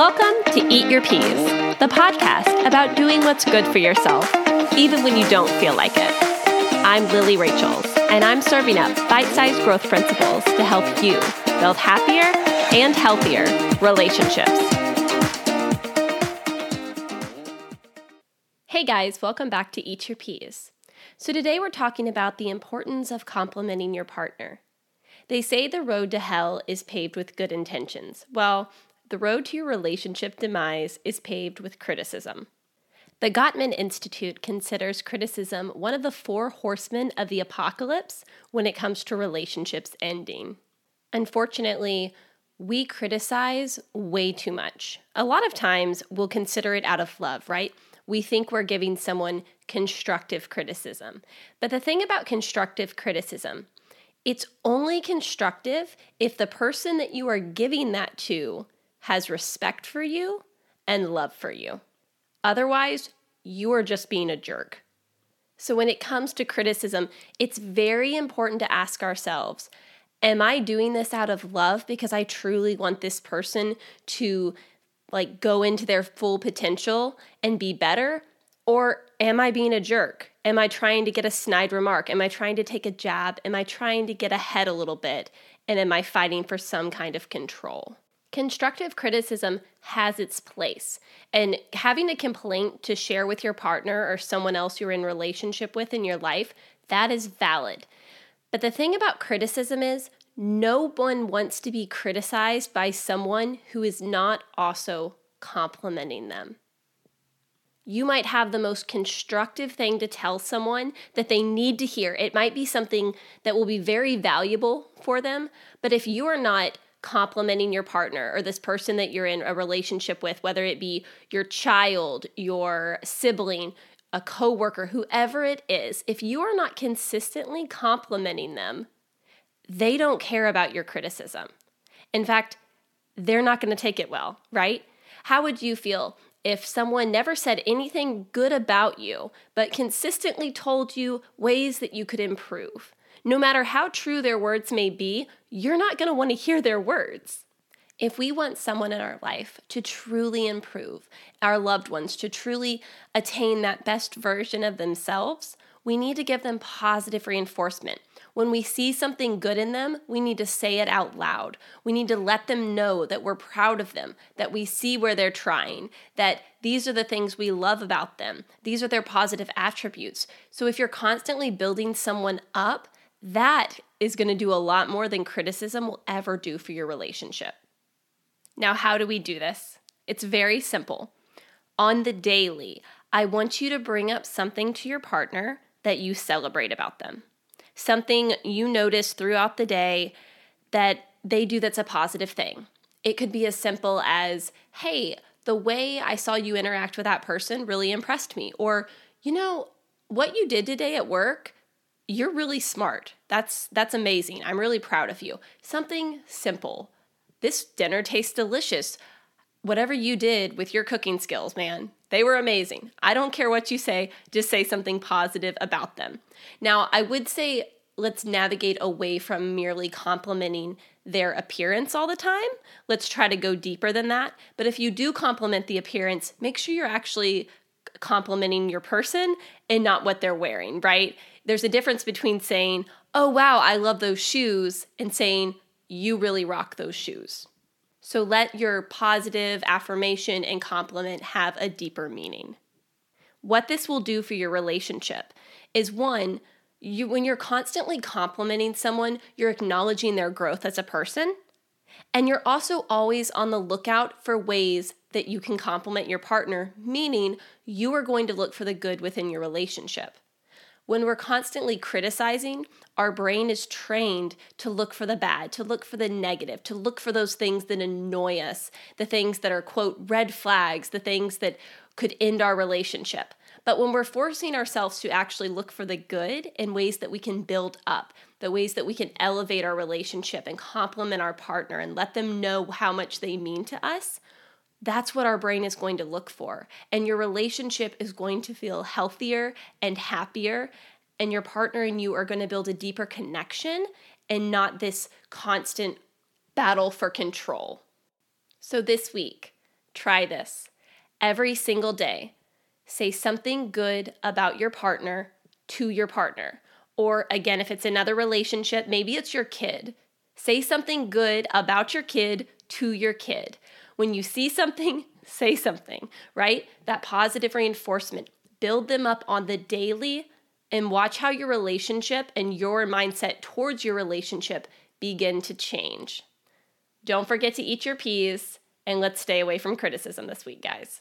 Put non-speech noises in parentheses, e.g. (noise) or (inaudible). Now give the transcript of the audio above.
Welcome to Eat Your Peas, the podcast about doing what's good for yourself, even when you don't feel like it. I'm Lily Rachels, and I'm serving up bite sized growth principles to help you build happier and healthier relationships. Hey guys, welcome back to Eat Your Peas. So, today we're talking about the importance of complimenting your partner. They say the road to hell is paved with good intentions. Well, the road to your relationship demise is paved with criticism. The Gottman Institute considers criticism one of the four horsemen of the apocalypse when it comes to relationships ending. Unfortunately, we criticize way too much. A lot of times we'll consider it out of love, right? We think we're giving someone constructive criticism. But the thing about constructive criticism it's only constructive if the person that you are giving that to has respect for you and love for you. Otherwise, you are just being a jerk. So, when it comes to criticism, it's very important to ask ourselves Am I doing this out of love because I truly want this person to like go into their full potential and be better? Or am I being a jerk? Am I trying to get a snide remark? Am I trying to take a jab? Am I trying to get ahead a little bit? And am I fighting for some kind of control? Constructive criticism has its place, and having a complaint to share with your partner or someone else you're in relationship with in your life, that is valid. But the thing about criticism is no one wants to be criticized by someone who is not also complimenting them you might have the most constructive thing to tell someone that they need to hear. It might be something that will be very valuable for them, but if you are not complimenting your partner or this person that you're in a relationship with, whether it be your child, your sibling, a coworker, whoever it is, if you are not consistently complimenting them, they don't care about your criticism. In fact, they're not going to take it well, right? How would you feel if someone never said anything good about you, but consistently told you ways that you could improve. No matter how true their words may be, you're not going to want to hear their words. If we want someone in our life to truly improve, our loved ones to truly attain that best version of themselves, we need to give them positive reinforcement. When we see something good in them, we need to say it out loud. We need to let them know that we're proud of them, that we see where they're trying, that these are the things we love about them. These are their positive attributes. So if you're constantly building someone up, that is going to do a lot more than criticism will ever do for your relationship. Now, how do we do this? It's very simple. On the daily, I want you to bring up something to your partner that you celebrate about them something you notice throughout the day that they do that's a positive thing. It could be as simple as, hey, the way I saw you interact with that person really impressed me. Or, you know, what you did today at work, you're really smart. That's that's amazing. I'm really proud of you. Something simple. This dinner tastes delicious. Whatever you did with your cooking skills, man, they were amazing. I don't care what you say, just say something positive about them. Now, I would say let's navigate away from merely complimenting their appearance all the time. Let's try to go deeper than that. But if you do compliment the appearance, make sure you're actually complimenting your person and not what they're wearing, right? There's a difference between saying, oh, wow, I love those shoes, and saying, you really rock those shoes. So let your positive affirmation and compliment have a deeper meaning. What this will do for your relationship is one, you when you're constantly complimenting someone, you're acknowledging their growth as a person, and you're also always on the lookout for ways that you can compliment your partner, meaning you are going to look for the good within your relationship. When we're constantly criticizing, our brain is trained to look for the bad, to look for the negative, to look for those things that annoy us, the things that are, quote, red flags, the things that could end our relationship. But when we're forcing ourselves to actually look for the good in ways that we can build up, the ways that we can elevate our relationship and compliment our partner and let them know how much they mean to us, that's what our brain is going to look for. And your relationship is going to feel healthier and happier. And your partner and you are going to build a deeper connection and not this constant battle for control. So, this week, Try this. Every single day, say something good about your partner to your partner. Or again, if it's another relationship, maybe it's your kid. Say something good about your kid to your kid. When you see something, (laughs) say something, right? That positive reinforcement. Build them up on the daily and watch how your relationship and your mindset towards your relationship begin to change. Don't forget to eat your peas and let's stay away from criticism this week, guys.